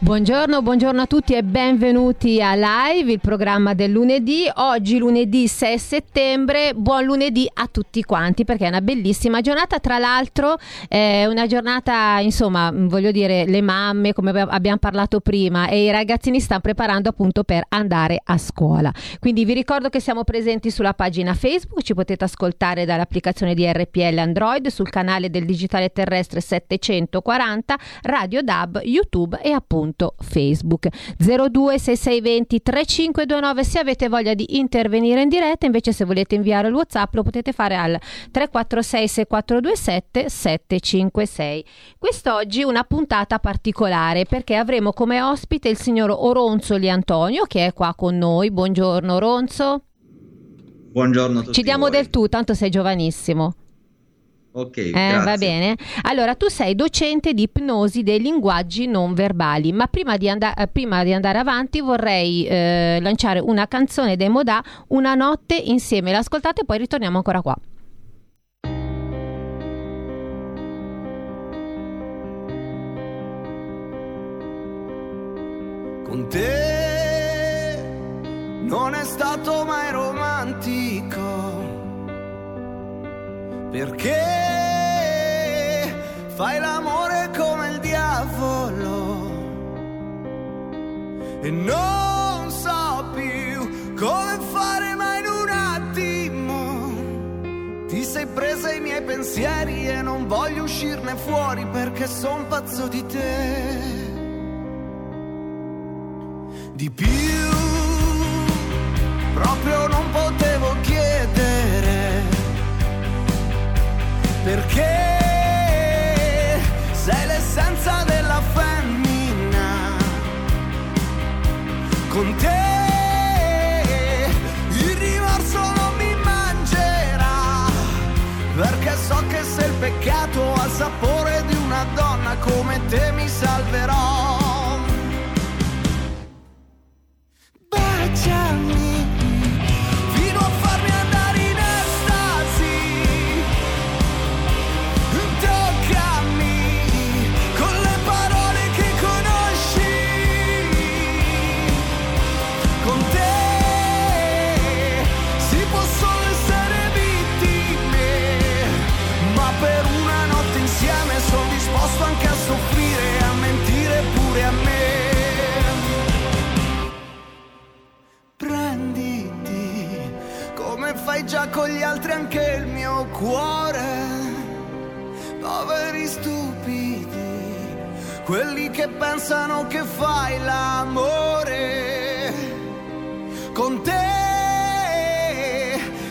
Buongiorno, buongiorno a tutti e benvenuti a Live, il programma del lunedì. Oggi lunedì 6 settembre, buon lunedì a tutti quanti perché è una bellissima giornata. Tra l'altro è una giornata, insomma, voglio dire, le mamme, come abbiamo parlato prima, e i ragazzini stanno preparando appunto per andare a scuola. Quindi vi ricordo che siamo presenti sulla pagina Facebook, ci potete ascoltare dall'applicazione di RPL Android, sul canale del Digitale Terrestre 740, Radio DAB, YouTube e appunto Facebook. 026620 3529 se avete voglia di intervenire in diretta invece se volete inviare il whatsapp lo potete fare al 346 6427 756 quest'oggi una puntata particolare perché avremo come ospite il signor Oronzoli Antonio che è qua con noi. Buongiorno Oronzo. Buongiorno a tutti ci diamo voi. del tu tanto sei giovanissimo Ok, eh, va bene. Allora, tu sei docente di ipnosi dei linguaggi non verbali, ma prima di, and- eh, prima di andare avanti vorrei eh, lanciare una canzone dei Modà, Una notte insieme. L'ascoltate e poi ritorniamo ancora qua. Con te non è stato mai romantico. Perché fai l'amore come il diavolo e non so più come fare mai in un attimo. Ti sei presa i miei pensieri e non voglio uscirne fuori perché son pazzo di te di più. Proprio non potevo chiedere perché peccato ha il sapore di una donna come te mi salverò. Gli altri anche il mio cuore. Poveri stupidi, quelli che pensano che fai l'amore. Con te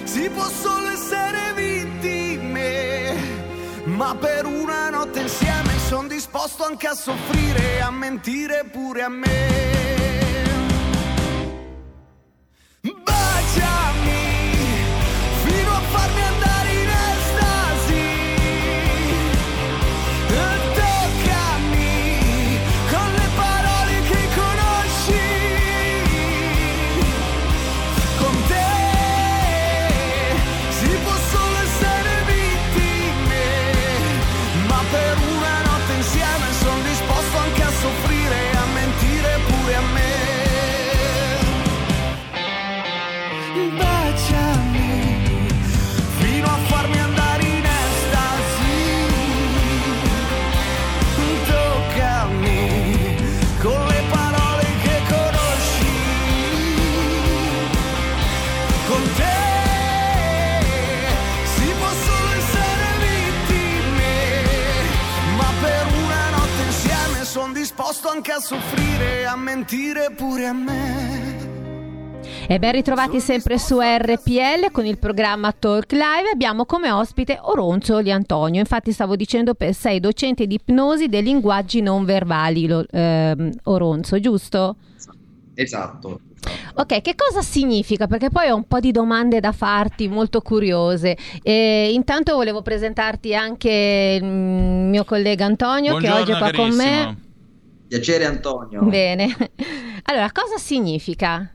si può solo essere vittime, ma per una notte insieme sono disposto anche a soffrire e a mentire pure a me. Fino disposto anche a soffrire e a mentire pure a me. E ben ritrovati sempre su RPL con il programma Talk Live. Abbiamo come ospite Oronzoli Antonio. Infatti, stavo dicendo per sei docente di ipnosi dei linguaggi non verbali, lo- ehm, Oronzo, giusto? Esatto. Ok, che cosa significa? Perché poi ho un po' di domande da farti molto curiose. E intanto volevo presentarti anche il mio collega Antonio che oggi è qua con me. Piacere Antonio. Bene. Allora, cosa significa?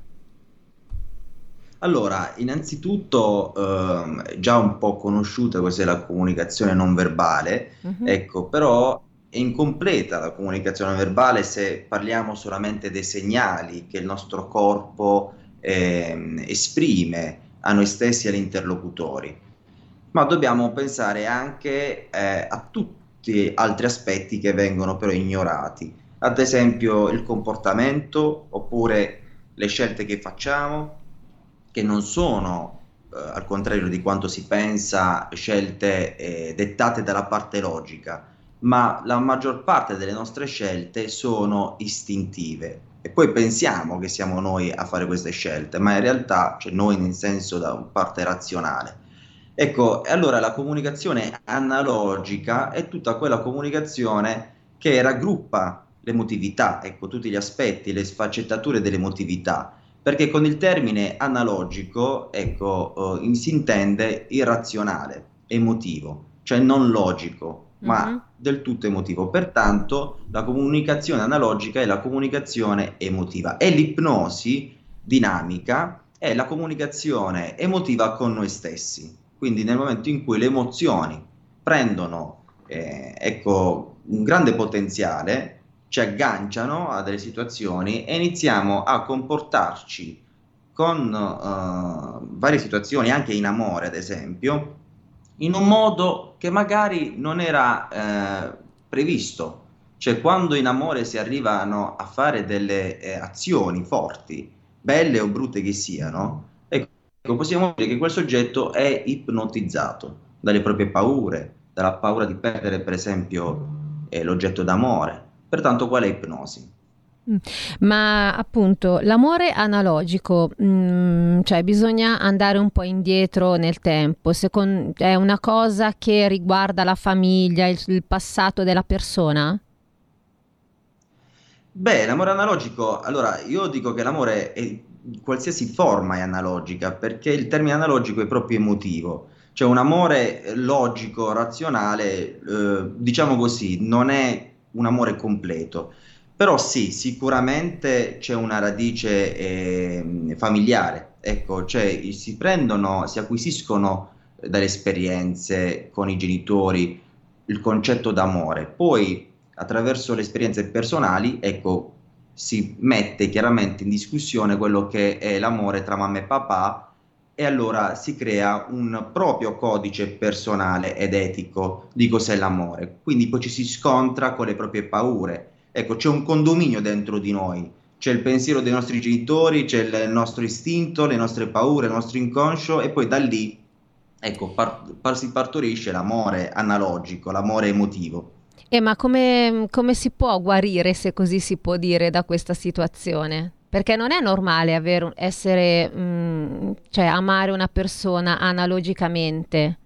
Allora, innanzitutto ehm, già un po' conosciuta cos'è la comunicazione non verbale, Mhm. ecco, però è incompleta la comunicazione verbale se parliamo solamente dei segnali che il nostro corpo ehm, esprime a noi stessi e agli interlocutori, ma dobbiamo pensare anche eh, a tutti altri aspetti che vengono però ignorati, ad esempio il comportamento oppure le scelte che facciamo che non sono, eh, al contrario di quanto si pensa, scelte eh, dettate dalla parte logica, ma la maggior parte delle nostre scelte sono istintive. E poi pensiamo che siamo noi a fare queste scelte, ma in realtà, cioè noi nel senso da parte razionale. Ecco, allora la comunicazione analogica è tutta quella comunicazione che raggruppa l'emotività, ecco, tutti gli aspetti, le sfaccettature dell'emotività perché con il termine analogico, ecco, eh, si intende irrazionale, emotivo, cioè non logico, ma Mhm. del tutto emotivo. Pertanto la comunicazione analogica è la comunicazione emotiva e l'ipnosi dinamica è la comunicazione emotiva con noi stessi. Quindi nel momento in cui le emozioni prendono, eh, ecco, un grande potenziale, ci agganciano a delle situazioni e iniziamo a comportarci con eh, varie situazioni, anche in amore ad esempio, in un modo che magari non era eh, previsto. Cioè quando in amore si arrivano a fare delle eh, azioni forti, belle o brutte che siano, ecco, possiamo dire che quel soggetto è ipnotizzato dalle proprie paure, dalla paura di perdere per esempio eh, l'oggetto d'amore. Pertanto qual è ipnosi? Ma appunto l'amore analogico, mm, cioè bisogna andare un po' indietro nel tempo, Secon- è una cosa che riguarda la famiglia, il, il passato della persona? Beh, l'amore analogico, allora io dico che l'amore è qualsiasi forma è analogica, perché il termine analogico è proprio emotivo, cioè un amore eh, logico, razionale, eh, diciamo così, non è un amore completo, però sì, sicuramente c'è una radice ehm, familiare, ecco, cioè si prendono, si acquisiscono eh, dalle esperienze con i genitori il concetto d'amore, poi attraverso le esperienze personali, ecco, si mette chiaramente in discussione quello che è l'amore tra mamma e papà e allora si crea un proprio codice personale ed etico di cos'è l'amore. Quindi poi ci si scontra con le proprie paure. Ecco, c'è un condominio dentro di noi. C'è il pensiero dei nostri genitori, c'è il nostro istinto, le nostre paure, il nostro inconscio e poi da lì, ecco, par- par- si partorisce l'amore analogico, l'amore emotivo. Eh, ma come, come si può guarire, se così si può dire, da questa situazione? Perché non è normale avere, essere, mm, cioè amare una persona analogicamente.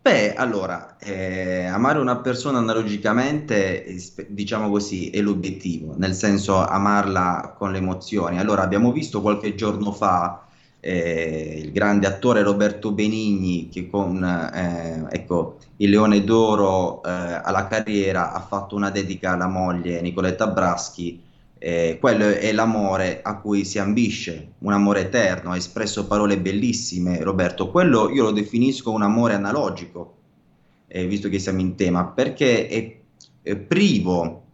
Beh, allora, eh, amare una persona analogicamente, eh, diciamo così, è l'obiettivo, nel senso amarla con le emozioni. Allora, abbiamo visto qualche giorno fa eh, il grande attore Roberto Benigni che con eh, ecco, il Leone d'Oro eh, alla carriera ha fatto una dedica alla moglie Nicoletta Braschi. Eh, quello è l'amore a cui si ambisce, un amore eterno, ha espresso parole bellissime, Roberto. Quello io lo definisco un amore analogico, eh, visto che siamo in tema, perché è, è privo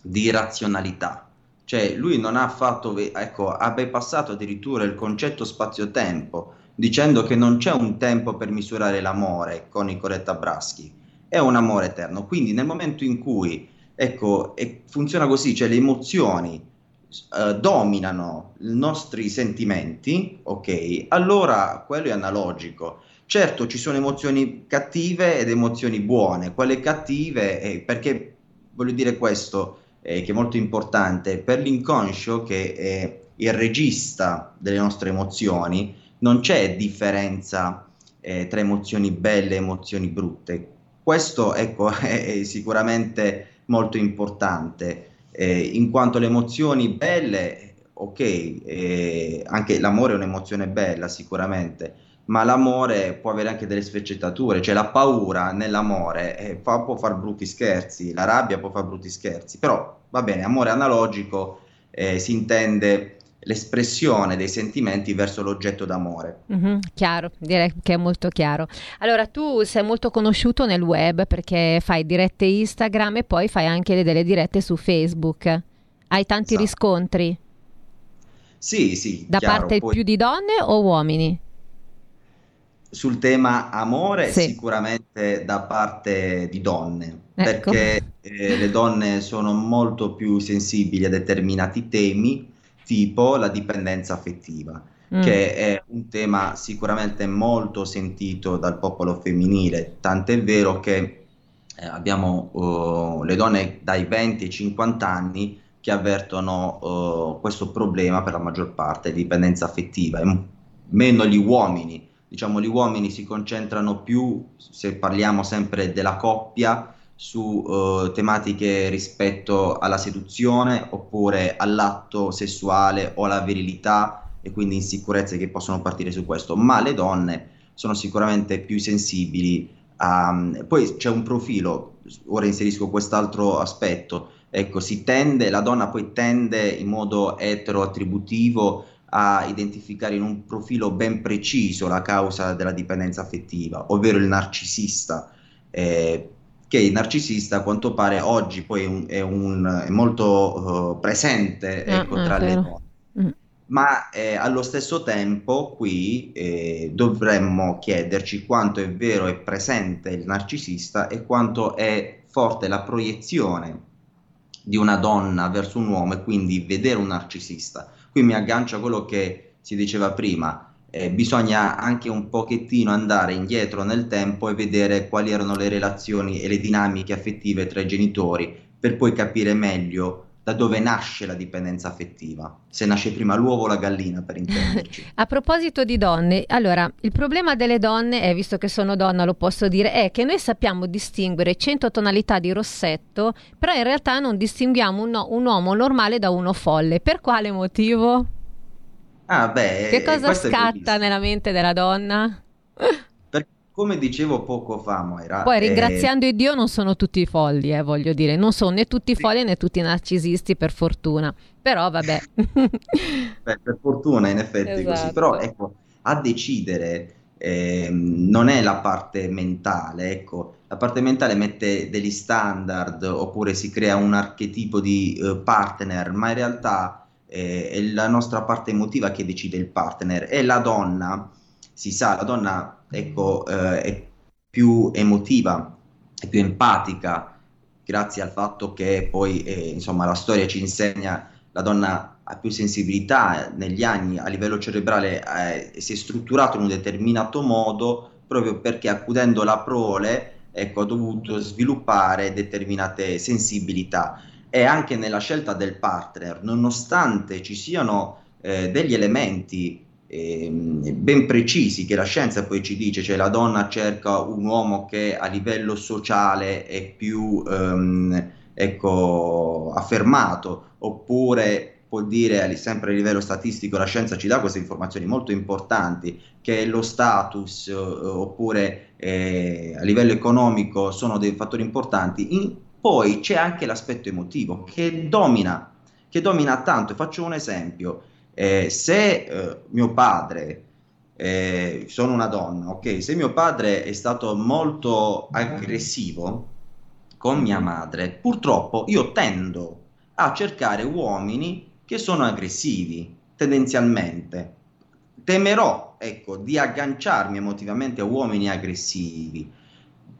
di razionalità. Cioè, lui non ha fatto, ecco, ha bypassato addirittura il concetto spazio-tempo, dicendo che non c'è un tempo per misurare l'amore con Nicoletta Braschi, è un amore eterno. Quindi nel momento in cui, ecco, funziona così, cioè le emozioni eh, dominano i nostri sentimenti, ok, allora quello è analogico. Certo, ci sono emozioni cattive ed emozioni buone. Quelle cattive, eh, perché voglio dire questo, eh, che è molto importante, per l'inconscio che è il regista delle nostre emozioni, non c'è differenza eh, tra emozioni belle e emozioni brutte. Questo, ecco, è sicuramente molto importante, eh, in quanto le emozioni belle, ok, eh, anche l'amore è un'emozione bella sicuramente, ma l'amore può avere anche delle sfaccettature, cioè la paura nell'amore eh, fa- può far brutti scherzi, la rabbia può far brutti scherzi, però va bene, amore analogico eh, si intende l'espressione dei sentimenti verso l'oggetto d'amore. Mm-hmm, chiaro, direi che è molto chiaro. Allora, tu sei molto conosciuto nel web perché fai dirette Instagram e poi fai anche delle dirette su Facebook. Hai tanti esatto. riscontri? Sì, sì. Da chiaro. parte poi... più di donne o uomini? Sul tema amore, sì. sicuramente da parte di donne, ecco. perché eh, le donne sono molto più sensibili a determinati temi tipo la dipendenza affettiva, mm. che è un tema sicuramente molto sentito dal popolo femminile, tant'è vero che eh, abbiamo uh, le donne dai 20 ai 50 anni che avvertono uh, questo problema per la maggior parte di dipendenza affettiva, e meno gli uomini. Diciamo, gli uomini si concentrano più, se parliamo sempre della coppia, su uh, tematiche rispetto alla seduzione oppure all'atto sessuale o alla virilità e quindi insicurezze che possono partire su questo, ma le donne sono sicuramente più sensibili a... Poi c'è un profilo, ora inserisco quest'altro aspetto, ecco, si tende, la donna poi tende in modo eteroattributivo a identificare in un profilo ben preciso la causa della dipendenza affettiva, ovvero il narcisista. Eh, che il narcisista a quanto pare oggi poi è, un, è, un, è molto uh, presente ah, ecco, ah, tra le donne. Mm. Ma eh, allo stesso tempo qui eh, dovremmo chiederci quanto è vero e presente il narcisista e quanto è forte la proiezione di una donna verso un uomo e quindi vedere un narcisista. Qui mi aggancio a quello che si diceva prima, eh, bisogna anche un pochettino andare indietro nel tempo e vedere quali erano le relazioni e le dinamiche affettive tra i genitori per poi capire meglio da dove nasce la dipendenza affettiva, se nasce prima l'uovo o la gallina per intenderci. A proposito di donne, allora il problema delle donne è, visto che sono donna lo posso dire, è che noi sappiamo distinguere 100 tonalità di rossetto, però in realtà non distinguiamo un, un uomo normale da uno folle. Per quale motivo? Ah, beh, che cosa scatta nella mente della donna? Perché, come dicevo poco fa, Moira. Poi, eh, ringraziando eh... Dio, non sono tutti folli, eh, voglio dire, non sono né tutti sì. folli né tutti narcisisti, per fortuna. Però, vabbè. Beh, per fortuna, in effetti, esatto. così. Però, ecco, a decidere eh, non è la parte mentale, ecco. La parte mentale mette degli standard oppure si crea un archetipo di uh, partner, ma in realtà eh, è la nostra parte emotiva che decide il partner. E la donna, si sa, la donna ecco, eh, è più emotiva, è più empatica, grazie al fatto che poi eh, insomma, la storia ci insegna la donna ha più sensibilità negli anni a livello cerebrale eh, si è strutturato in un determinato modo proprio perché accudendo alla prole ecco, ha dovuto sviluppare determinate sensibilità e anche nella scelta del partner, nonostante ci siano eh, degli elementi eh, ben precisi che la scienza poi ci dice, cioè la donna cerca un uomo che a livello sociale è più ehm, ecco, affermato, oppure può dire sempre a livello statistico, la scienza ci dà queste informazioni molto importanti, che lo status eh, oppure eh, a livello economico sono dei fattori importanti, in, poi c'è anche l'aspetto emotivo che domina, che domina tanto. Faccio un esempio. Eh, se eh, mio padre, eh, sono una donna, ok, se mio padre è stato molto aggressivo con mia madre, purtroppo io tendo a cercare uomini che sono aggressivi, tendenzialmente. Temerò, ecco, di agganciarmi emotivamente a uomini aggressivi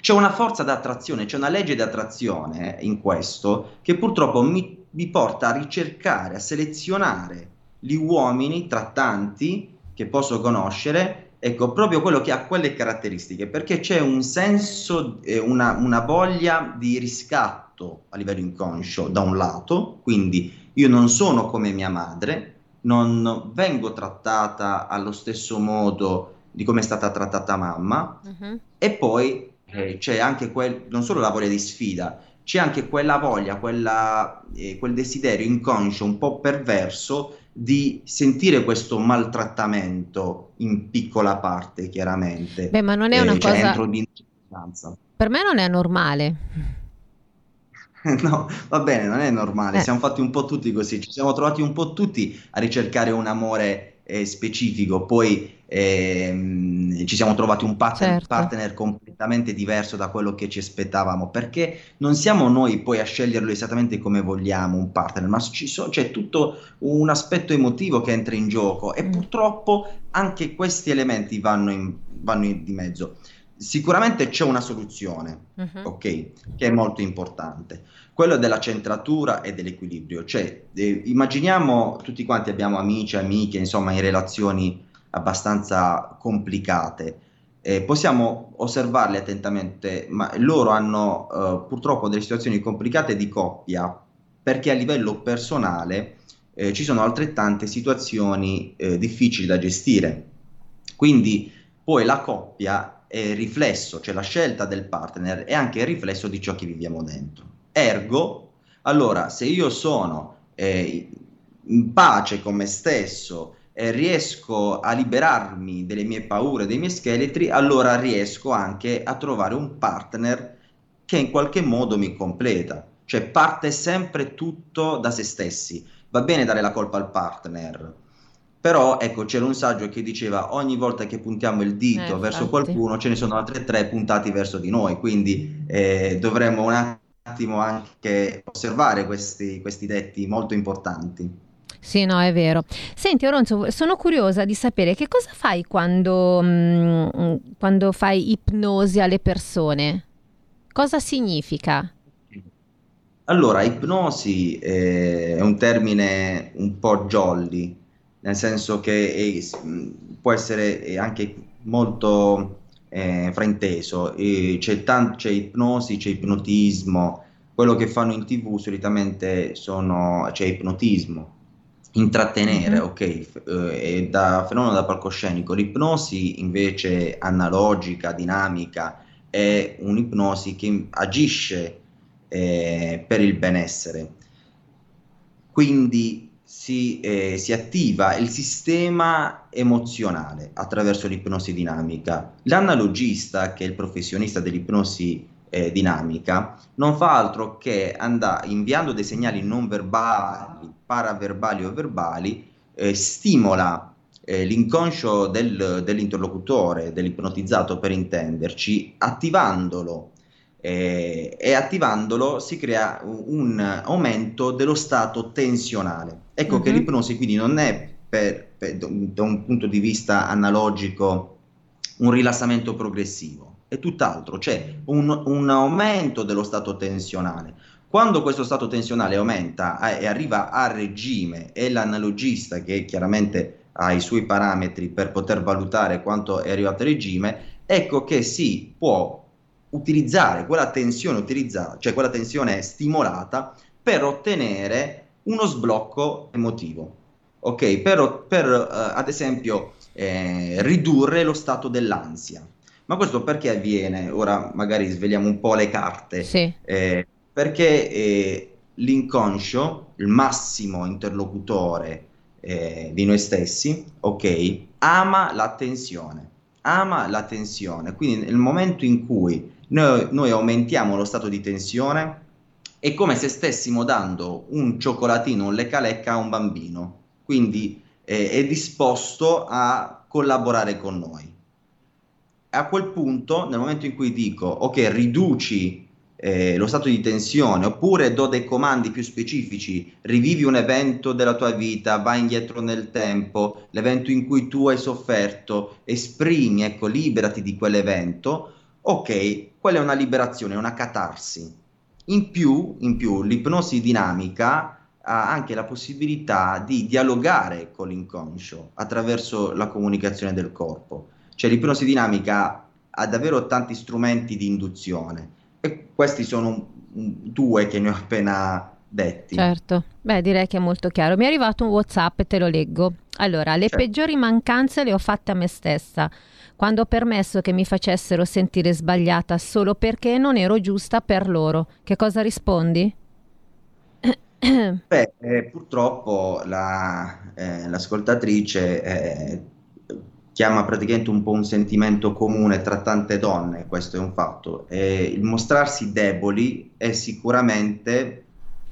c'è una forza d'attrazione, c'è una legge di attrazione in questo che purtroppo mi, mi porta a ricercare, a selezionare gli uomini tra tanti che posso conoscere ecco, proprio quello che ha quelle caratteristiche, perché c'è un senso, eh, una, una, voglia di riscatto a livello inconscio da un lato, quindi io non sono come mia madre, non vengo trattata allo stesso modo di come è stata trattata mamma, uh-huh. e poi eh, c'è anche quel, non solo la voglia di sfida, c'è anche quella voglia, quella, eh, quel desiderio inconscio, un po' perverso, di sentire questo maltrattamento in piccola parte, chiaramente. Beh, ma non è una eh, cosa... Per me non è normale. No, va bene, non è normale, eh. siamo fatti un po' tutti così, ci siamo trovati un po' tutti a ricercare un amore eh, specifico, poi ehm, ci siamo trovati un partner, certo. partner, completamente diverso da quello che ci aspettavamo, perché non siamo noi poi a sceglierlo esattamente come vogliamo un partner, ma so, c'è tutto un aspetto emotivo che entra in gioco e mm. purtroppo anche questi elementi vanno, in, vanno in, di mezzo. Sicuramente c'è una soluzione, uh-huh. ok, che è molto importante, quello della centratura e dell'equilibrio. Cioè, eh, immaginiamo tutti quanti abbiamo amici, amiche, insomma, in relazioni abbastanza complicate. Eh, possiamo osservarle attentamente, ma loro hanno eh, purtroppo delle situazioni complicate di coppia perché a livello personale eh, ci sono altrettante situazioni eh, difficili da gestire. Quindi poi la coppia è riflesso, cioè la scelta del partner è anche il riflesso di ciò che viviamo dentro. Ergo, allora, se io sono eh, in pace con me stesso e riesco a liberarmi delle mie paure, dei miei scheletri, allora riesco anche a trovare un partner che in qualche modo mi completa. Cioè parte sempre tutto da se stessi. Va bene dare la colpa al partner, però ecco, c'era un saggio che diceva ogni volta che puntiamo il dito eh, verso qualcuno ce ne sono altre tre puntati verso di noi, quindi eh, dovremmo un attimo anche osservare questi, questi detti molto importanti. Sì, no, è vero. Senti, Oronzo, sono curiosa di sapere che cosa fai quando, mh, mm, quando fai ipnosi alle persone? Cosa significa? Allora, ipnosi eh, è un termine un po' jolly, nel senso che è, può essere anche molto eh, frainteso. E c'è, tan- c'è ipnosi, c'è ipnotismo, quello che fanno in tv solitamente sono, c'è ipnotismo, intrattenere, mm-hmm. ok, eh, da fenomeno da palcoscenico. L'ipnosi invece analogica, dinamica, è un'ipnosi che agisce eh, per il benessere. Quindi si, eh, si, attiva il sistema emozionale attraverso l'ipnosi dinamica. L'analogista, che è il professionista dell'ipnosi eh, dinamica, non fa altro che andare inviando dei segnali non verbali, paraverbali o verbali, eh, stimola eh, l'inconscio del, dell'interlocutore, dell'ipnotizzato per intenderci, attivandolo eh, e attivandolo si crea un aumento dello stato tensionale. Ecco uh-huh. che mhm. l'ipnosi quindi non è per, per, da un punto di vista analogico un rilassamento progressivo, è tutt'altro, c'è un, un aumento dello stato tensionale. Quando questo stato tensionale aumenta e arriva a regime, è l'analogista che chiaramente ha i suoi parametri per poter valutare quanto è arrivato a regime, ecco che si può utilizzare quella tensione utilizzata, cioè quella tensione stimolata per ottenere uno sblocco emotivo. Ok, per, per uh, ad esempio eh, ridurre lo stato dell'ansia. Ma questo perché avviene? Ora magari sveliamo un po' le carte. Sì. Eh, perché eh, l'inconscio, il massimo interlocutore eh, di noi stessi, ok, ama la tensione. Ama la tensione. Quindi nel momento in cui noi, noi aumentiamo lo stato di tensione, è come se stessimo dando un cioccolatino, un lecca lecca a un bambino, quindi eh, è disposto a collaborare con noi. A quel punto, nel momento in cui dico, ok, riduci eh, lo stato di tensione, oppure do dei comandi più specifici, rivivi un evento della tua vita, vai indietro nel tempo, l'evento in cui tu hai sofferto, esprimi, ecco, liberati di quell'evento, ok, quella è una liberazione, una catarsi. In più, in più l'ipnosi dinamica ha anche la possibilità di dialogare con l'inconscio attraverso la comunicazione del corpo. Cioè l'ipnosi dinamica ha davvero tanti strumenti di induzione e questi sono due che ne ho appena detti. Certo, beh direi che è molto chiaro. Mi è arrivato un Whatsapp e te lo leggo. Allora, le certo. peggiori mancanze le ho fatte a me stessa quando ho permesso che mi facessero sentire sbagliata solo perché non ero giusta per loro. Che cosa rispondi? Beh, eh, purtroppo la, eh, l'ascoltatrice eh, chiama praticamente un po' un sentimento comune tra tante donne, questo è un fatto. Il mostrarsi deboli è sicuramente...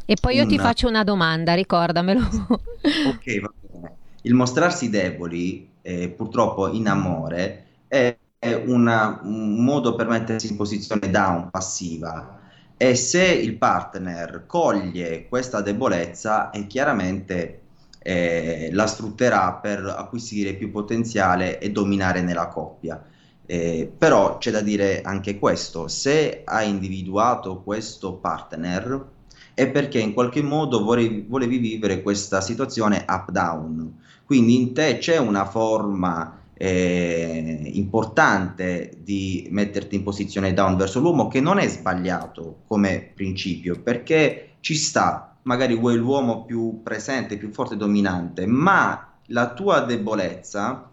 E poi io una... ti faccio una domanda, ricordamelo. ok, va bene. Il mostrarsi deboli, eh, purtroppo in amore, è, una, un modo per mettersi in posizione down, passiva. E se il partner coglie questa debolezza, è chiaramente eh, la sfrutterà per acquisire più potenziale e dominare nella coppia. Eh, però c'è da dire anche questo, se hai individuato questo partner è perché in qualche modo volevi, volevi vivere questa situazione up-down, quindi in te c'è una forma eh, importante di metterti in posizione down verso l'uomo che non è sbagliato come principio perché ci sta magari vuoi l'uomo più presente, più forte, dominante, ma la tua debolezza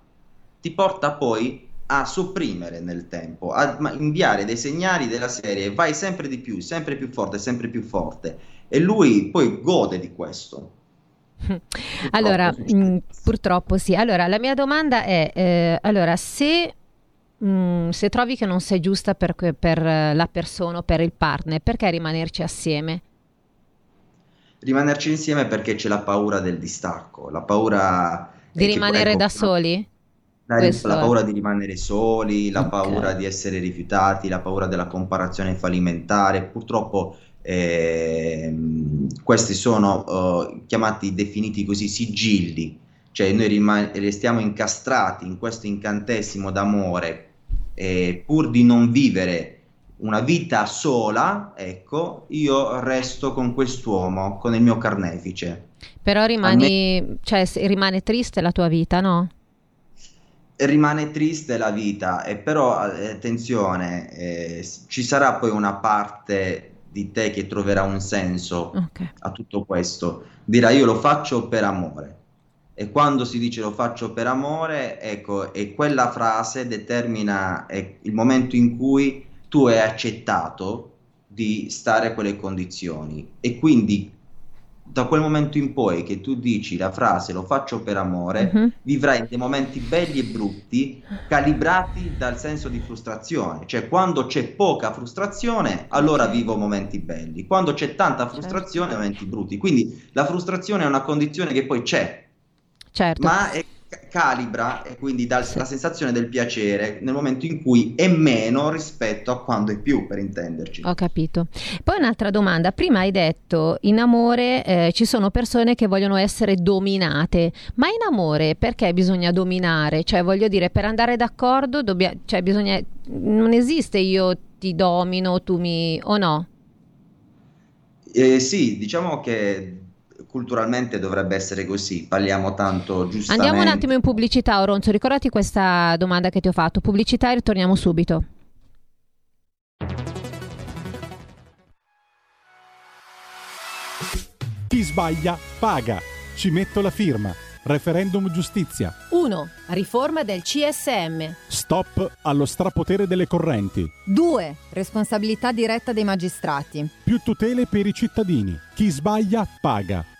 ti porta poi a sopprimere nel tempo, a inviare dei segnali della serie vai sempre di più, sempre più forte, sempre più forte e lui poi gode di questo. Allora, mh, mm, purtroppo sì. Allora, la mia domanda è, eh, allora, se, mh, mm, se, trovi che non sei giusta per, per la persona o per il partner, perché rimanerci assieme? rimanerci insieme perché c'è la paura del distacco, la paura di rimanere ecco, da soli. La, la, paura di rimanere soli, la okay. paura di essere rifiutati, la paura della comparazione fallimentare. Purtroppo eh, questi sono uh, chiamati, definiti così, sigilli, cioè noi rim- restiamo incastrati in questo incantesimo d'amore eh, pur di non vivere una vita sola, ecco, io resto con quest'uomo, con il mio carnefice. Però rimani, me... cioè, rimane triste la tua vita, no? Rimane triste la vita, e però eh, attenzione, eh, ci sarà poi una parte di te che troverà un senso okay. a tutto questo. Dirà io lo faccio per amore. E quando si dice lo faccio per amore, ecco, e quella frase determina il momento in cui tu hai accettato di stare a quelle condizioni e quindi da quel momento in poi che tu dici la frase lo faccio per amore, uh-huh. vivrai dei momenti belli e brutti calibrati dal senso di frustrazione, cioè quando c'è poca frustrazione allora vivo momenti belli, quando c'è tanta certo. frustrazione certo. momenti brutti, quindi la frustrazione è una condizione che poi c'è, certo. ma è calibra e quindi dà la sensazione del piacere nel momento in cui è meno rispetto a quando è più, per intenderci. Ho capito. Poi un'altra domanda, prima hai detto in amore eh, ci sono persone che vogliono essere dominate, ma in amore perché bisogna dominare? Cioè voglio dire, per andare d'accordo dobbia- cioè, bisogna... non esiste io ti domino, tu mi... o no? Eh, sì, diciamo che culturalmente dovrebbe essere così, parliamo tanto giustamente. Andiamo un attimo in pubblicità, Oronzo, ricordati questa domanda che ti ho fatto, pubblicità e ritorniamo subito. Chi sbaglia paga, ci metto la firma. Referendum giustizia. 1. Riforma del CSM. Stop allo strapotere delle correnti. 2. Responsabilità diretta dei magistrati. Più tutele per i cittadini. Chi sbaglia paga.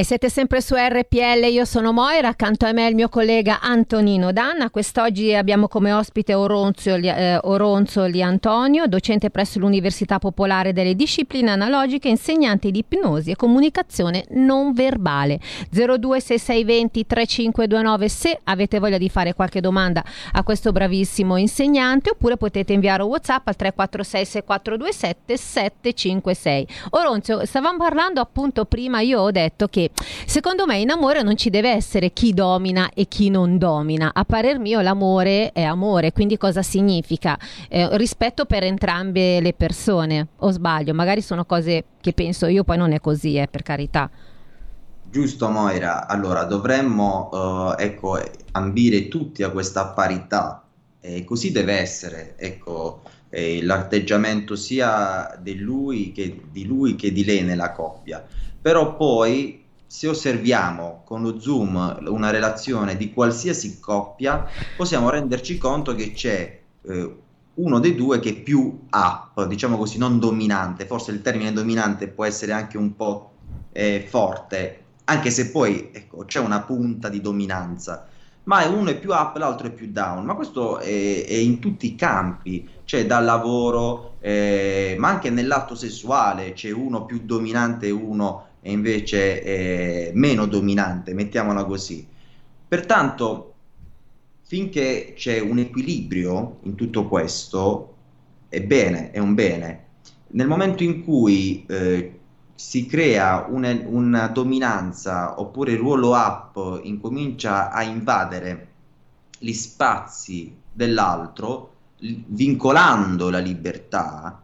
E siete sempre su RPL, io sono Moira, accanto a me il mio collega Antonino Danna. Quest'oggi abbiamo come ospite Oronzo, eh, Oronzo Li Antonio, docente presso l'Università Popolare delle Discipline Analogiche, insegnante di ipnosi e comunicazione non verbale. 026620 3529 se avete voglia di fare qualche domanda a questo bravissimo insegnante oppure potete inviare un WhatsApp al 346 6427 756. Oronzo, stavamo parlando appunto prima, io ho detto che secondo me in amore non ci deve essere chi domina e chi non domina. A parer mio l'amore è amore, quindi cosa significa? Eh, rispetto per entrambe le persone, o sbaglio? Magari sono cose che penso io, poi non è così, eh, per carità. Giusto Moira, allora dovremmo uh, ecco, ambire tutti a questa parità e così deve essere, ecco, eh, l'atteggiamento sia di lui, che, di lui che di lei nella coppia. Però poi se osserviamo con lo zoom una relazione di qualsiasi coppia, possiamo renderci conto che c'è eh, uno dei due che è più up, diciamo così, non dominante. Forse il termine dominante può essere anche un po' eh, forte, anche se poi ecco, c'è una punta di dominanza. Ma uno è più up, l'altro è più down. Ma questo è, è in tutti i campi, cioè dal lavoro, eh, ma anche nell'atto sessuale, c'è uno più dominante e uno e invece è meno dominante, mettiamola così. Pertanto, finché c'è un equilibrio in tutto questo, è bene, è un bene. Nel momento in cui eh, si crea una, una, dominanza oppure il ruolo up incomincia a invadere gli spazi dell'altro, vincolando la libertà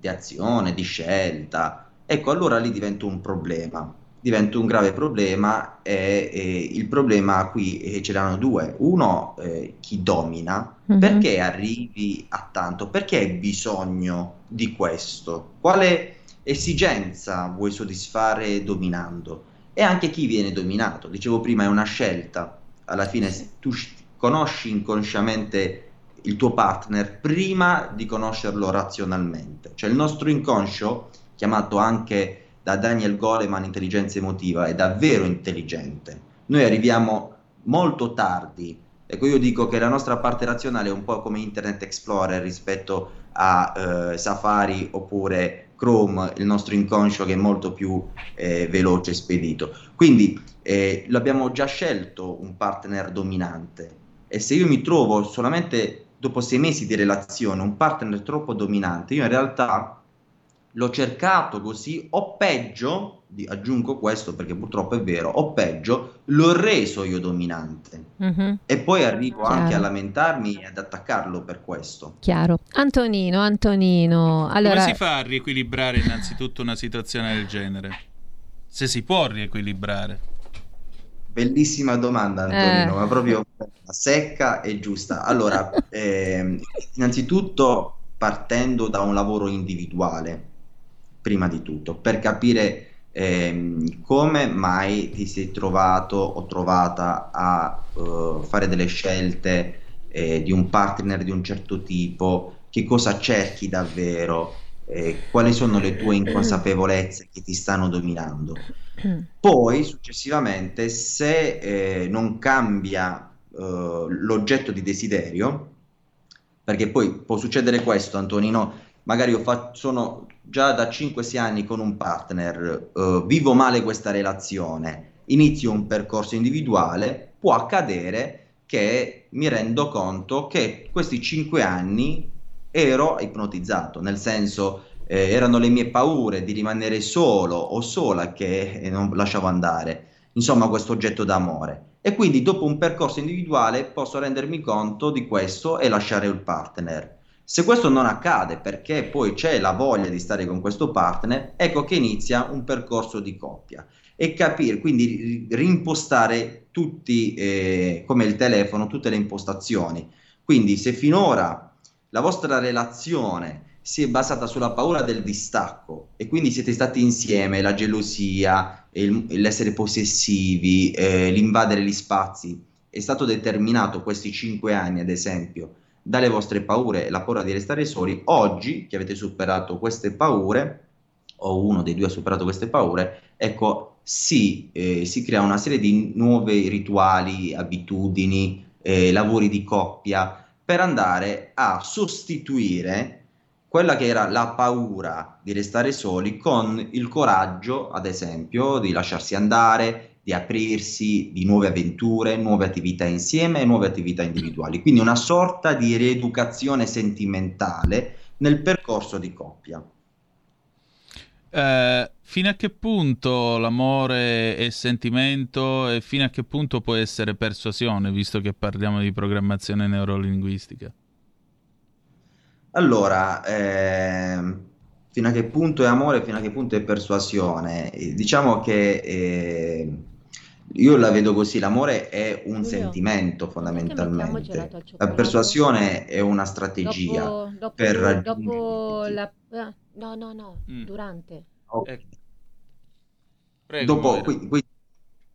di azione, di scelta, ecco allora lì diventa un problema, diventa un grave problema e, e il problema qui eh, ce l'hanno due, uno eh, chi domina, mm-hmm. perché arrivi a tanto, perché hai bisogno di questo, quale esigenza vuoi soddisfare dominando? E anche chi viene dominato, dicevo prima è una scelta, alla fine tu conosci inconsciamente il tuo partner prima di conoscerlo razionalmente, cioè il nostro inconscio chiamato anche da Daniel Goleman intelligenza emotiva, è davvero intelligente. Noi arriviamo molto tardi. Ecco, io dico che la nostra parte razionale è un po' come Internet Explorer rispetto a eh, Safari oppure Chrome, il nostro inconscio che è molto più eh, veloce e spedito. Quindi eh, l'abbiamo già scelto un partner dominante e se io mi trovo solamente dopo sei mesi di relazione un partner troppo dominante, io in realtà l'ho cercato così, o peggio, aggiungo questo perché purtroppo è vero, o peggio, l'ho reso io dominante. Mm-hmm. E poi arrivo Chiaro. anche a lamentarmi e ad attaccarlo per questo. Chiaro. Antonino, Antonino, allora... Come si fa a riequilibrare innanzitutto una situazione del genere? Se si può riequilibrare. Bellissima domanda Antonino, eh. ma proprio secca e giusta. Allora, eh, innanzitutto partendo da un lavoro individuale, prima di tutto, per capire ehm, come mai ti sei trovato o trovata a uh, fare delle scelte eh, di un partner di un certo tipo che cosa cerchi davvero, eh, quali sono le tue inconsapevolezze che ti stanno dominando. Poi successivamente, se eh, non cambia eh, l'oggetto di desiderio, perché poi può succedere questo, Antonino, magari io fa- sono già da 5-6 anni con un partner, eh, vivo male questa relazione, inizio un percorso individuale, può accadere che mi rendo conto che questi 5 anni ero ipnotizzato, nel senso eh, erano le mie paure di rimanere solo o sola che eh, non lasciavo andare, insomma questo oggetto d'amore. E quindi dopo un percorso individuale posso rendermi conto di questo e lasciare il partner. Se questo non accade perché poi c'è la voglia di stare con questo partner, ecco che inizia un percorso di coppia e capire, quindi rimpostare tutti, eh, come il telefono, tutte le impostazioni. Quindi se finora la vostra relazione si è basata sulla paura del distacco e quindi siete stati insieme, la gelosia, il, l'essere possessivi, eh, l'invadere gli spazi, è stato determinato questi cinque anni, ad esempio, dalle vostre paure, la paura di restare soli, oggi che avete superato queste paure, o uno dei due ha superato queste paure, ecco, si, eh, si crea una serie di nuovi rituali, abitudini, eh, lavori di coppia per andare a sostituire quella che era la paura di restare soli con il coraggio, ad esempio, di lasciarsi andare, di aprirsi, di nuove avventure, nuove attività insieme e nuove attività individuali. Quindi una sorta di rieducazione sentimentale nel percorso di coppia. Eh, fino a che punto l'amore è sentimento e fino a che punto può essere persuasione, visto che parliamo di programmazione neurolinguistica? Allora, ehm, fino a che punto è amore, fino a che punto è persuasione? Eh, Diciamo che eh, io la vedo così, l'amore è un Giulio, sentimento fondamentalmente, la persuasione è una strategia Dopo, dopo, per dopo raggiungere la... ah, no, no, no, Mm. durante. Ok. Ecco. Prego, Dopo, qui- qui-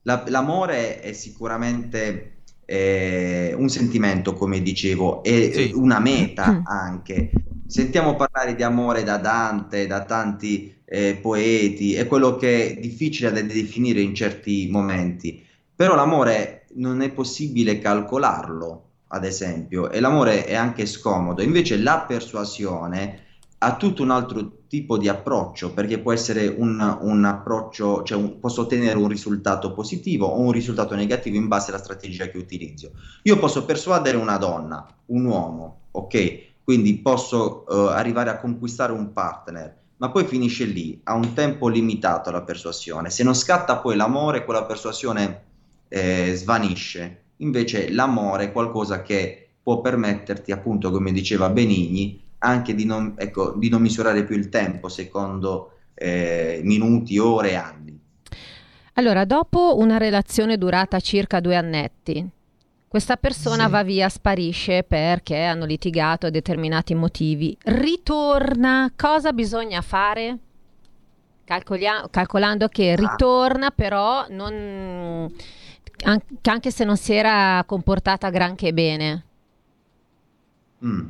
la- l'amore è sicuramente eh, un sentimento, come dicevo, è Sì. una meta anche. Sentiamo parlare di amore da Dante, da tanti eh, poeti, è quello che è difficile da definire in certi momenti, però l'amore non è possibile calcolarlo, ad esempio, e l'amore è anche scomodo. Invece la persuasione ha tutto un altro tipo di approccio, perché può essere un, un approccio, cioè un- posso ottenere un risultato positivo o un risultato negativo in base alla strategia che utilizzo. Io posso persuadere una donna, un uomo, ok? Quindi posso eh, arrivare a conquistare un partner, ma poi finisce lì, ha un tempo limitato la persuasione. Se non scatta poi l'amore, quella persuasione eh, svanisce. Invece l'amore è qualcosa che può permetterti, appunto, come diceva Benigni, anche di non, ecco, di non misurare più il tempo secondo eh, minuti, ore, anni. Allora, dopo una relazione durata circa due annetti, questa persona Sì. va via, sparisce perché hanno litigato a determinati motivi. Ritorna, cosa bisogna fare? Calcolia- calcolando che ritorna, però non, an- anche se non si era comportata granché bene. Mm.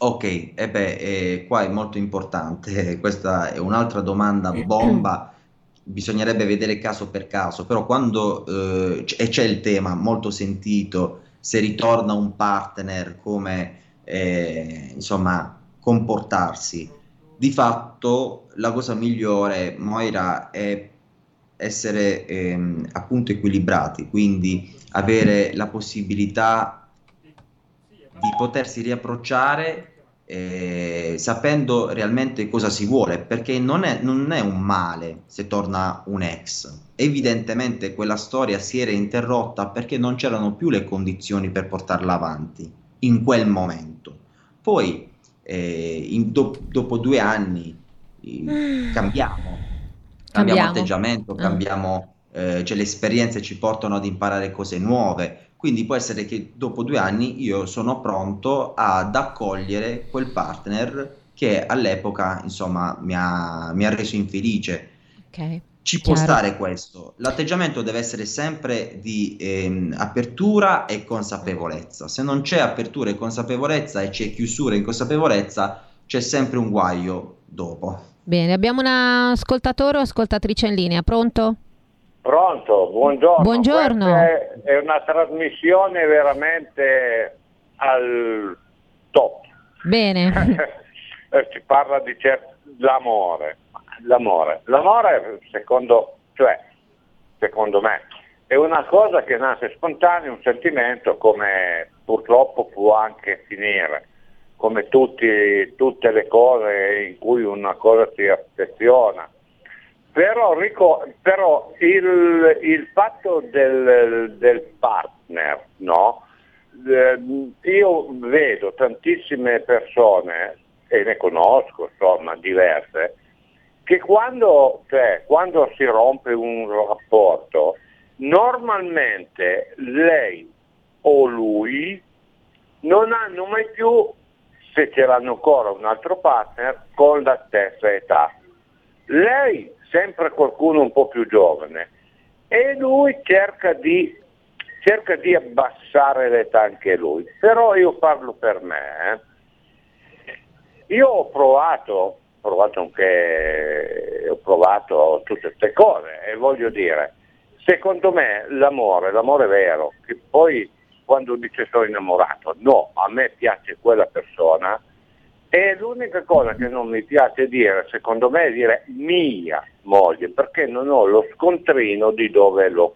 Ok, e beh, eh, qua è molto importante, questa è un'altra domanda bomba, bisognerebbe vedere caso per caso, però quando eh, c- c'è il tema molto sentito, se ritorna un partner, come eh, insomma comportarsi, di fatto la cosa migliore, Moira, è essere ehm, appunto equilibrati, quindi avere la possibilità di potersi riapprocciare eh, sapendo realmente cosa si vuole, perché non è, non è un male se torna un ex. Evidentemente quella storia si era interrotta perché non c'erano più le condizioni per portarla avanti in quel momento. Poi, eh, in- do- dopo due anni, eh, cambiamo, cambiamo Cambiamo. atteggiamento, cambiamo, eh, cioè le esperienze ci portano ad imparare cose nuove. Quindi può essere che dopo due anni io sono pronto ad accogliere quel partner che all'epoca, insomma, mi ha, mi ha reso infelice. Ok. Ci può Chiaro. stare questo. L'atteggiamento deve essere sempre di ehm, apertura e consapevolezza. Se non c'è apertura e consapevolezza e c'è chiusura e inconsapevolezza, c'è sempre un guaio dopo. Bene, abbiamo un ascoltatore o ascoltatrice in linea, pronto? Pronto, buongiorno. Buongiorno. Questa È, una trasmissione veramente al top. Bene. Eh, si parla di cer- l'amore. L'amore. L'amore, secondo, cioè, secondo me, è una cosa che nasce spontanea, un sentimento come purtroppo può anche finire, come tutti- tutte le cose in cui una cosa si affeziona. Però, però il, il fatto del, del partner, no? Eh, io vedo tantissime persone, e ne conosco insomma diverse, che quando, cioè, quando si rompe un rapporto, normalmente lei o lui non hanno mai più, se ce l'hanno ancora un altro partner, con la stessa età. Lei sempre qualcuno un po' più giovane e lui cerca di, cerca di abbassare l'età anche lui. Però io parlo per me. eh. Io ho provato, ho provato anche, ho provato tutte queste cose e voglio dire, secondo me l'amore, l'amore vero, che poi quando dice sono innamorato, no, a me piace quella persona e l'unica cosa che non mi piace dire, secondo me, è dire mia moglie, perché non ho lo scontrino di dove l'ho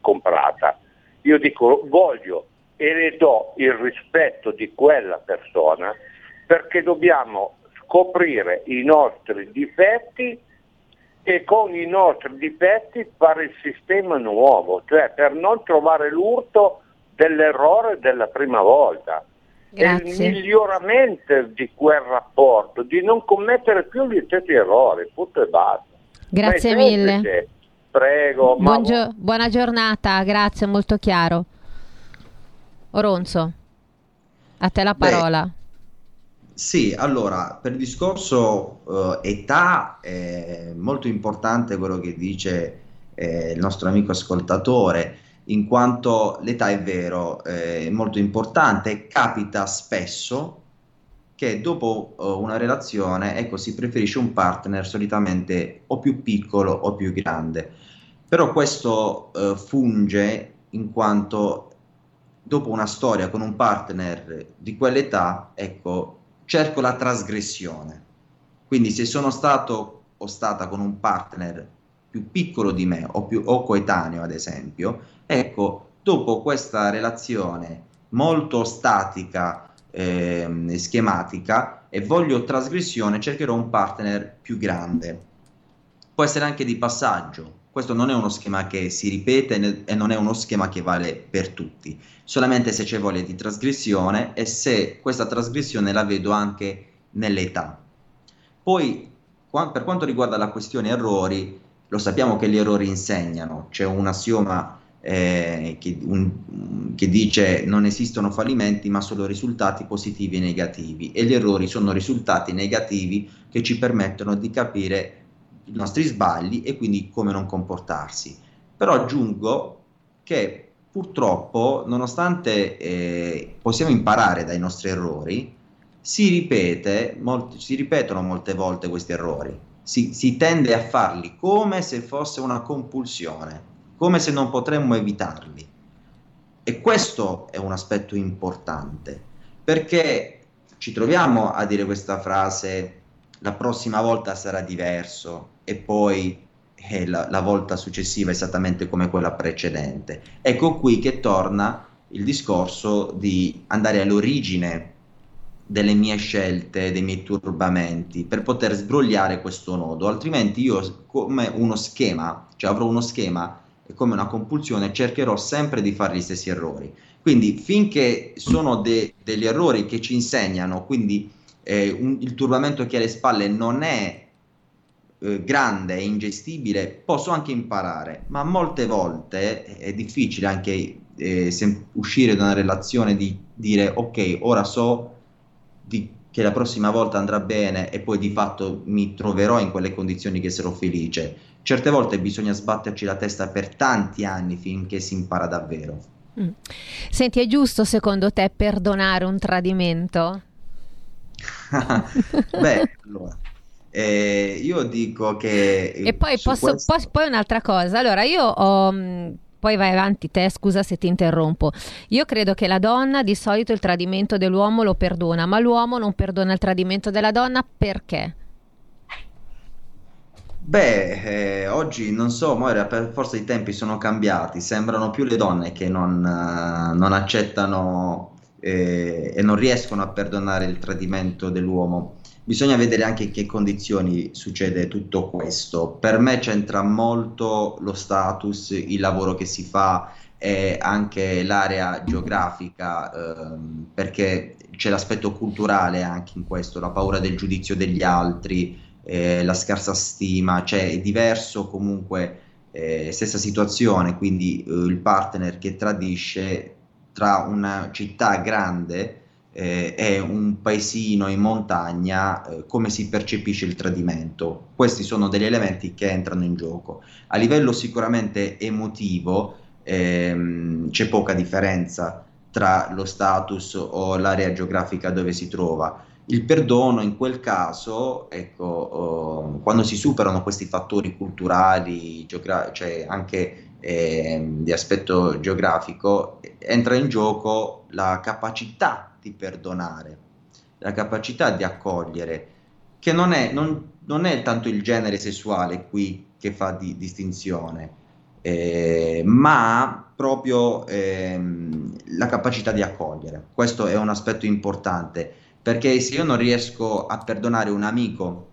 comprata. Io dico voglio e le do il rispetto di quella persona perché dobbiamo scoprire i nostri difetti e con i nostri difetti fare il sistema nuovo, cioè per non trovare l'urto dell'errore della prima volta. È il Grazie. miglioramento di quel rapporto, di non commettere più gli stessi errori, punto e basta. Grazie Ma mille. semplice. Prego, ma Buongio- buona giornata, grazie, molto chiaro. Oronzo, a te la Beh, parola. Sì, allora, per il discorso eh, età è molto importante quello che dice eh, il nostro amico ascoltatore, in quanto l'età è vero, eh, è molto importante, capita spesso che dopo eh, una relazione, ecco, si preferisce un partner solitamente o più piccolo o più grande, però questo eh, funge in quanto dopo una storia con un partner di quell'età, ecco, cerco la trasgressione. Quindi se sono stato o stata con un partner più piccolo di me o, più, o coetaneo, ad esempio, ecco, dopo questa relazione molto statica ehm, e schematica e voglio trasgressione, cercherò un partner più grande. Può essere anche di passaggio. Questo non è uno schema che si ripete e non è uno schema che vale per tutti solamente se c'è voglia di trasgressione e se questa trasgressione la vedo anche nell'età. Poi, qua- per quanto riguarda la questione errori, lo sappiamo che gli errori insegnano, c'è un assioma eh, che, un- che dice non esistono fallimenti ma solo risultati positivi e negativi e gli errori sono risultati negativi che ci permettono di capire i nostri sbagli e quindi come non comportarsi. Però aggiungo che purtroppo, nonostante eh, possiamo imparare dai nostri errori, si, ripete, molti- si ripetono molte volte questi errori. Si, si tende a farli come se fosse una compulsione, come se non potremmo evitarli. E questo è un aspetto importante, perché ci troviamo a dire questa frase la prossima volta sarà diverso e poi eh, la, la volta successiva esattamente come quella precedente. Ecco qui che torna il discorso di andare all'origine delle mie scelte, dei miei turbamenti, per poter sbrogliare questo nodo, altrimenti io come uno schema, cioè avrò uno schema e come una compulsione cercherò sempre di fare gli stessi errori. Quindi finché sono de- degli errori che ci insegnano, quindi eh, un- il turbamento che ha alle spalle non è eh, grande e ingestibile, posso anche imparare, ma molte volte è difficile anche eh, sem- uscire da una relazione di dire ok, ora so di- che la prossima volta andrà bene e poi di fatto mi troverò in quelle condizioni che sarò felice. Certe volte bisogna sbatterci la testa per tanti anni finché si impara davvero. Mm. Senti, è giusto secondo te perdonare un tradimento? Beh, allora, eh, io dico che... E poi, posso, questo... poi, poi un'altra cosa, allora io ho mm, poi vai avanti te, scusa se ti interrompo. Io credo che la donna di solito il tradimento dell'uomo lo perdona, ma l'uomo non perdona il tradimento della donna perché? Beh, eh, oggi non so, Moira, per forza i tempi sono cambiati, sembrano più le donne che non, uh, non accettano eh, e non riescono a perdonare il tradimento dell'uomo bisogna vedere anche in che condizioni succede tutto questo. Per me c'entra molto lo status, il lavoro che si fa e anche l'area geografica, ehm, perché c'è l'aspetto culturale anche in questo, la paura del giudizio degli altri, eh, la scarsa stima, cioè è diverso comunque, eh, stessa situazione, quindi eh, il partner che tradisce tra una città grande eh, è un paesino in montagna, eh, come si percepisce il tradimento. Questi sono degli elementi che entrano in gioco. A livello sicuramente emotivo ehm, c'è poca differenza tra lo status o l'area geografica dove si trova. Il perdono in quel caso, ecco, oh, quando si superano questi fattori culturali, geogra- cioè anche eh, di aspetto geografico, entra in gioco la capacità di perdonare, la capacità di accogliere, che non è, non, non è tanto il genere sessuale qui che fa di, distinzione, eh, ma proprio ehm, la capacità di accogliere. Questo è un aspetto importante, perché se io non riesco a perdonare un amico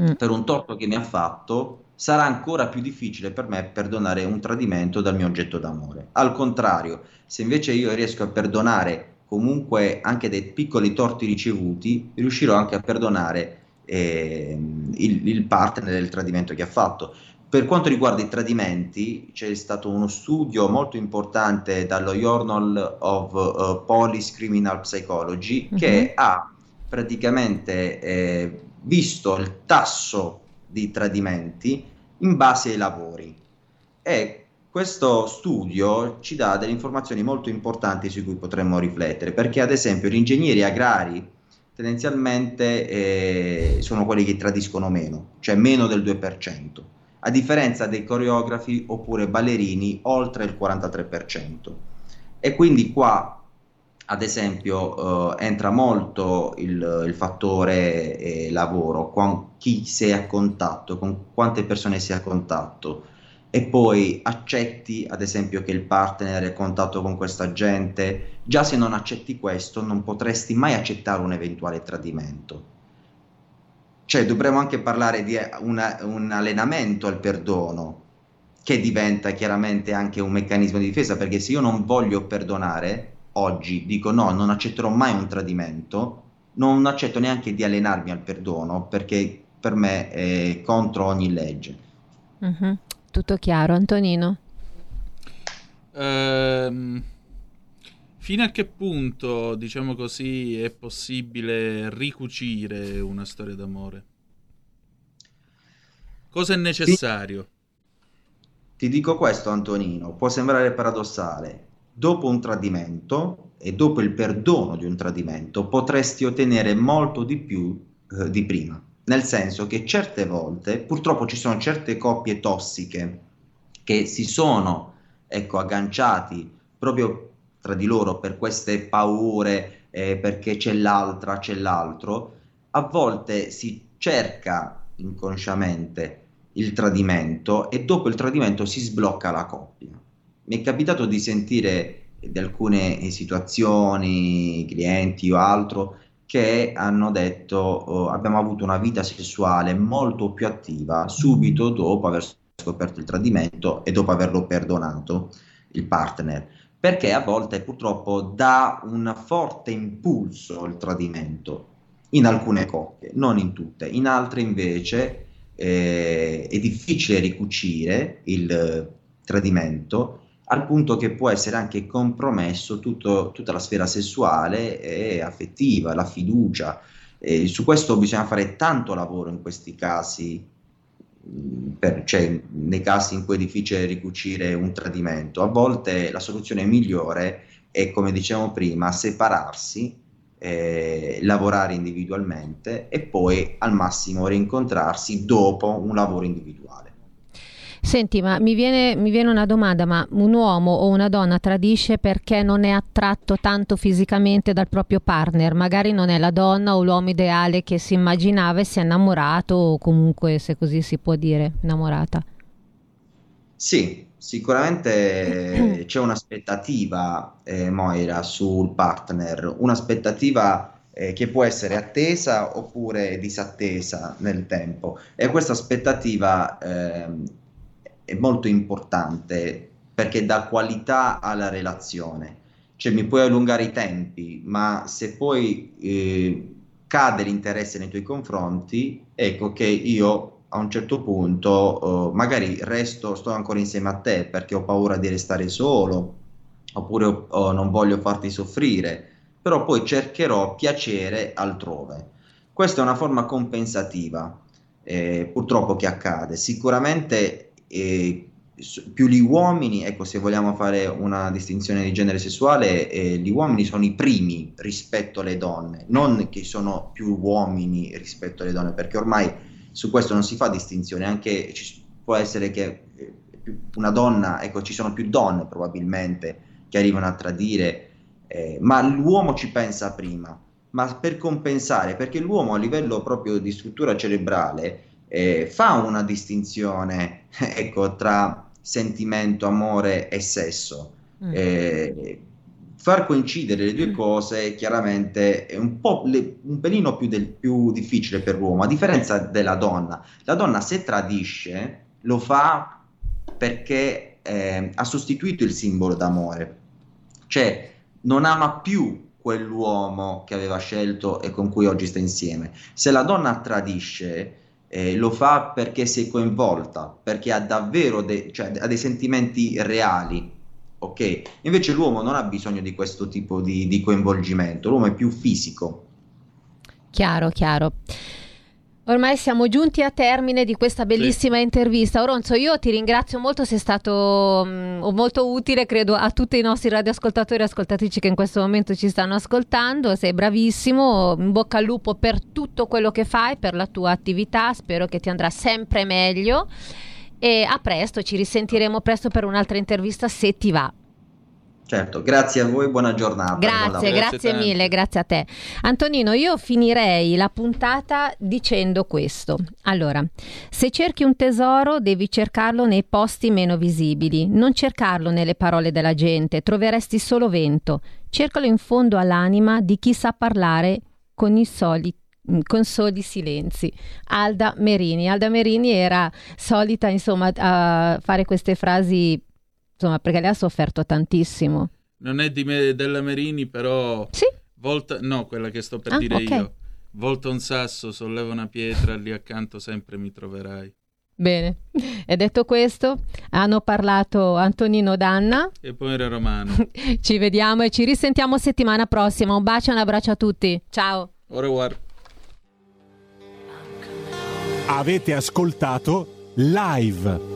mm. per un torto che mi ha fatto, sarà ancora più difficile per me perdonare un tradimento dal mio oggetto d'amore. Al contrario, se invece io riesco a perdonare comunque anche dei piccoli torti ricevuti, riuscirò anche a perdonare eh, il, il partner del tradimento che ha fatto. Per quanto riguarda i tradimenti, c'è stato uno studio molto importante dallo Journal of uh, Police Criminal Psychology uh-huh. che ha praticamente eh, visto il tasso di tradimenti in base ai lavori e questo studio ci dà delle informazioni molto importanti su cui potremmo riflettere, perché ad esempio gli ingegneri agrari tendenzialmente eh, sono quelli che tradiscono meno, cioè meno del 2%, a differenza dei coreografi oppure ballerini oltre il 43%. E quindi qua, ad esempio, eh, entra molto il, il fattore eh, lavoro, con chi sei a contatto, con quante persone sei a contatto e poi accetti ad esempio che il partner è a contatto con questa gente, già se non accetti questo non potresti mai accettare un eventuale tradimento. Cioè dovremmo anche parlare di una, un allenamento al perdono, che diventa chiaramente anche un meccanismo di difesa, perché se io non voglio perdonare, oggi dico no, non accetterò mai un tradimento, non accetto neanche di allenarmi al perdono, perché per me è contro ogni legge. Uh-huh. Tutto chiaro, Antonino? Ehm, fino a che punto, diciamo così, è possibile ricucire una storia d'amore? Cosa è necessario? Ti, ti dico questo, Antonino, può sembrare paradossale. Dopo un tradimento e dopo il perdono di un tradimento potresti ottenere molto di più eh, di prima nel senso che certe volte purtroppo ci sono certe coppie tossiche che si sono ecco, agganciati proprio tra di loro per queste paure, eh, perché c'è l'altra, c'è l'altro, a volte si cerca inconsciamente il tradimento e dopo il tradimento si sblocca la coppia. Mi è capitato di sentire di alcune situazioni, clienti o altro, che hanno detto oh, abbiamo avuto una vita sessuale molto più attiva subito dopo aver scoperto il tradimento e dopo averlo perdonato il partner. Perché a volte purtroppo dà un forte impulso il tradimento in alcune coppie, non in tutte, in altre invece eh, è difficile ricucire il tradimento al punto che può essere anche compromesso tutto, tutta la sfera sessuale e affettiva, la fiducia. E su questo bisogna fare tanto lavoro in questi casi, per, cioè, nei casi in cui è difficile ricucire un tradimento. A volte la soluzione migliore è, come dicevamo prima, separarsi, eh, lavorare individualmente e poi al massimo rincontrarsi dopo un lavoro individuale. Senti, ma mi viene, mi viene, una domanda, ma un uomo o una donna tradisce perché non è attratto tanto fisicamente dal proprio partner? Magari non è la donna o l'uomo ideale che si immaginava e si è innamorato o comunque, se così si può dire, innamorata. Sì, sicuramente c'è un'aspettativa, eh, Moira, sul partner, un'aspettativa eh, che può essere attesa oppure disattesa nel tempo e questa aspettativa eh, è molto importante perché dà qualità alla relazione. Cioè mi puoi allungare i tempi, ma se poi eh, cade l'interesse nei tuoi confronti, ecco che io a un certo punto eh, magari resto, sto ancora insieme a te perché ho paura di restare solo, oppure oh, non voglio farti soffrire, però poi cercherò piacere altrove. Questa è una forma compensativa, eh, purtroppo che accade. Sicuramente eh, più gli uomini, ecco se vogliamo fare una distinzione di genere sessuale, eh, gli uomini sono i primi rispetto alle donne, non che sono più uomini rispetto alle donne, perché ormai su questo non si fa distinzione, anche ci, può essere che eh, una donna, ecco ci sono più donne probabilmente che arrivano a tradire, eh, ma l'uomo ci pensa prima, ma per compensare, perché l'uomo a livello proprio di struttura cerebrale, eh, fa una distinzione ecco, tra sentimento, amore e sesso. Mm. Eh, far coincidere le due mm. cose chiaramente è un po' le, un pelino più, del, più difficile per l'uomo, a differenza della donna. La donna se tradisce lo fa perché eh, ha sostituito il simbolo d'amore, cioè non ama più quell'uomo che aveva scelto e con cui oggi sta insieme. Se la donna tradisce, eh, lo fa perché si è coinvolta, perché ha davvero de- cioè, ha dei sentimenti reali. Ok, invece l'uomo non ha bisogno di questo tipo di, di coinvolgimento, l'uomo è più fisico. Chiaro, chiaro. Ormai siamo giunti a termine di questa bellissima sì. intervista. Oronzo, io ti ringrazio molto, sei stato mh, mm, molto utile, credo, a tutti i nostri radioascoltatori e ascoltatrici che in questo momento ci stanno ascoltando. Sei bravissimo, in bocca al lupo per tutto quello che fai, per la tua attività. Spero che ti andrà sempre meglio. E a presto, ci risentiremo presto per un'altra intervista se ti va. Certo, grazie a voi, buona giornata. Grazie, buona grazie mille, grazie a te. Antonino, io finirei la puntata dicendo questo. Allora, se cerchi un tesoro devi cercarlo nei posti meno visibili, non cercarlo nelle parole della gente, troveresti solo vento. Cercalo in fondo all'anima di chi sa parlare con i soliti con soli silenzi. Alda Merini. Alda Merini era solita, insomma, a fare queste frasi insomma, perché lei ha sofferto tantissimo. Non è di me, della Merini, però... Sì? Volta, no, quella che sto per ah, dire okay. io. Volta un sasso, solleva una pietra, lì accanto sempre mi troverai. Bene, e detto questo, hanno parlato Antonino Danna e poi era Romano. ci vediamo e ci risentiamo settimana prossima. Un bacio e un abbraccio a tutti. Ciao. Au revoir. Avete ascoltato live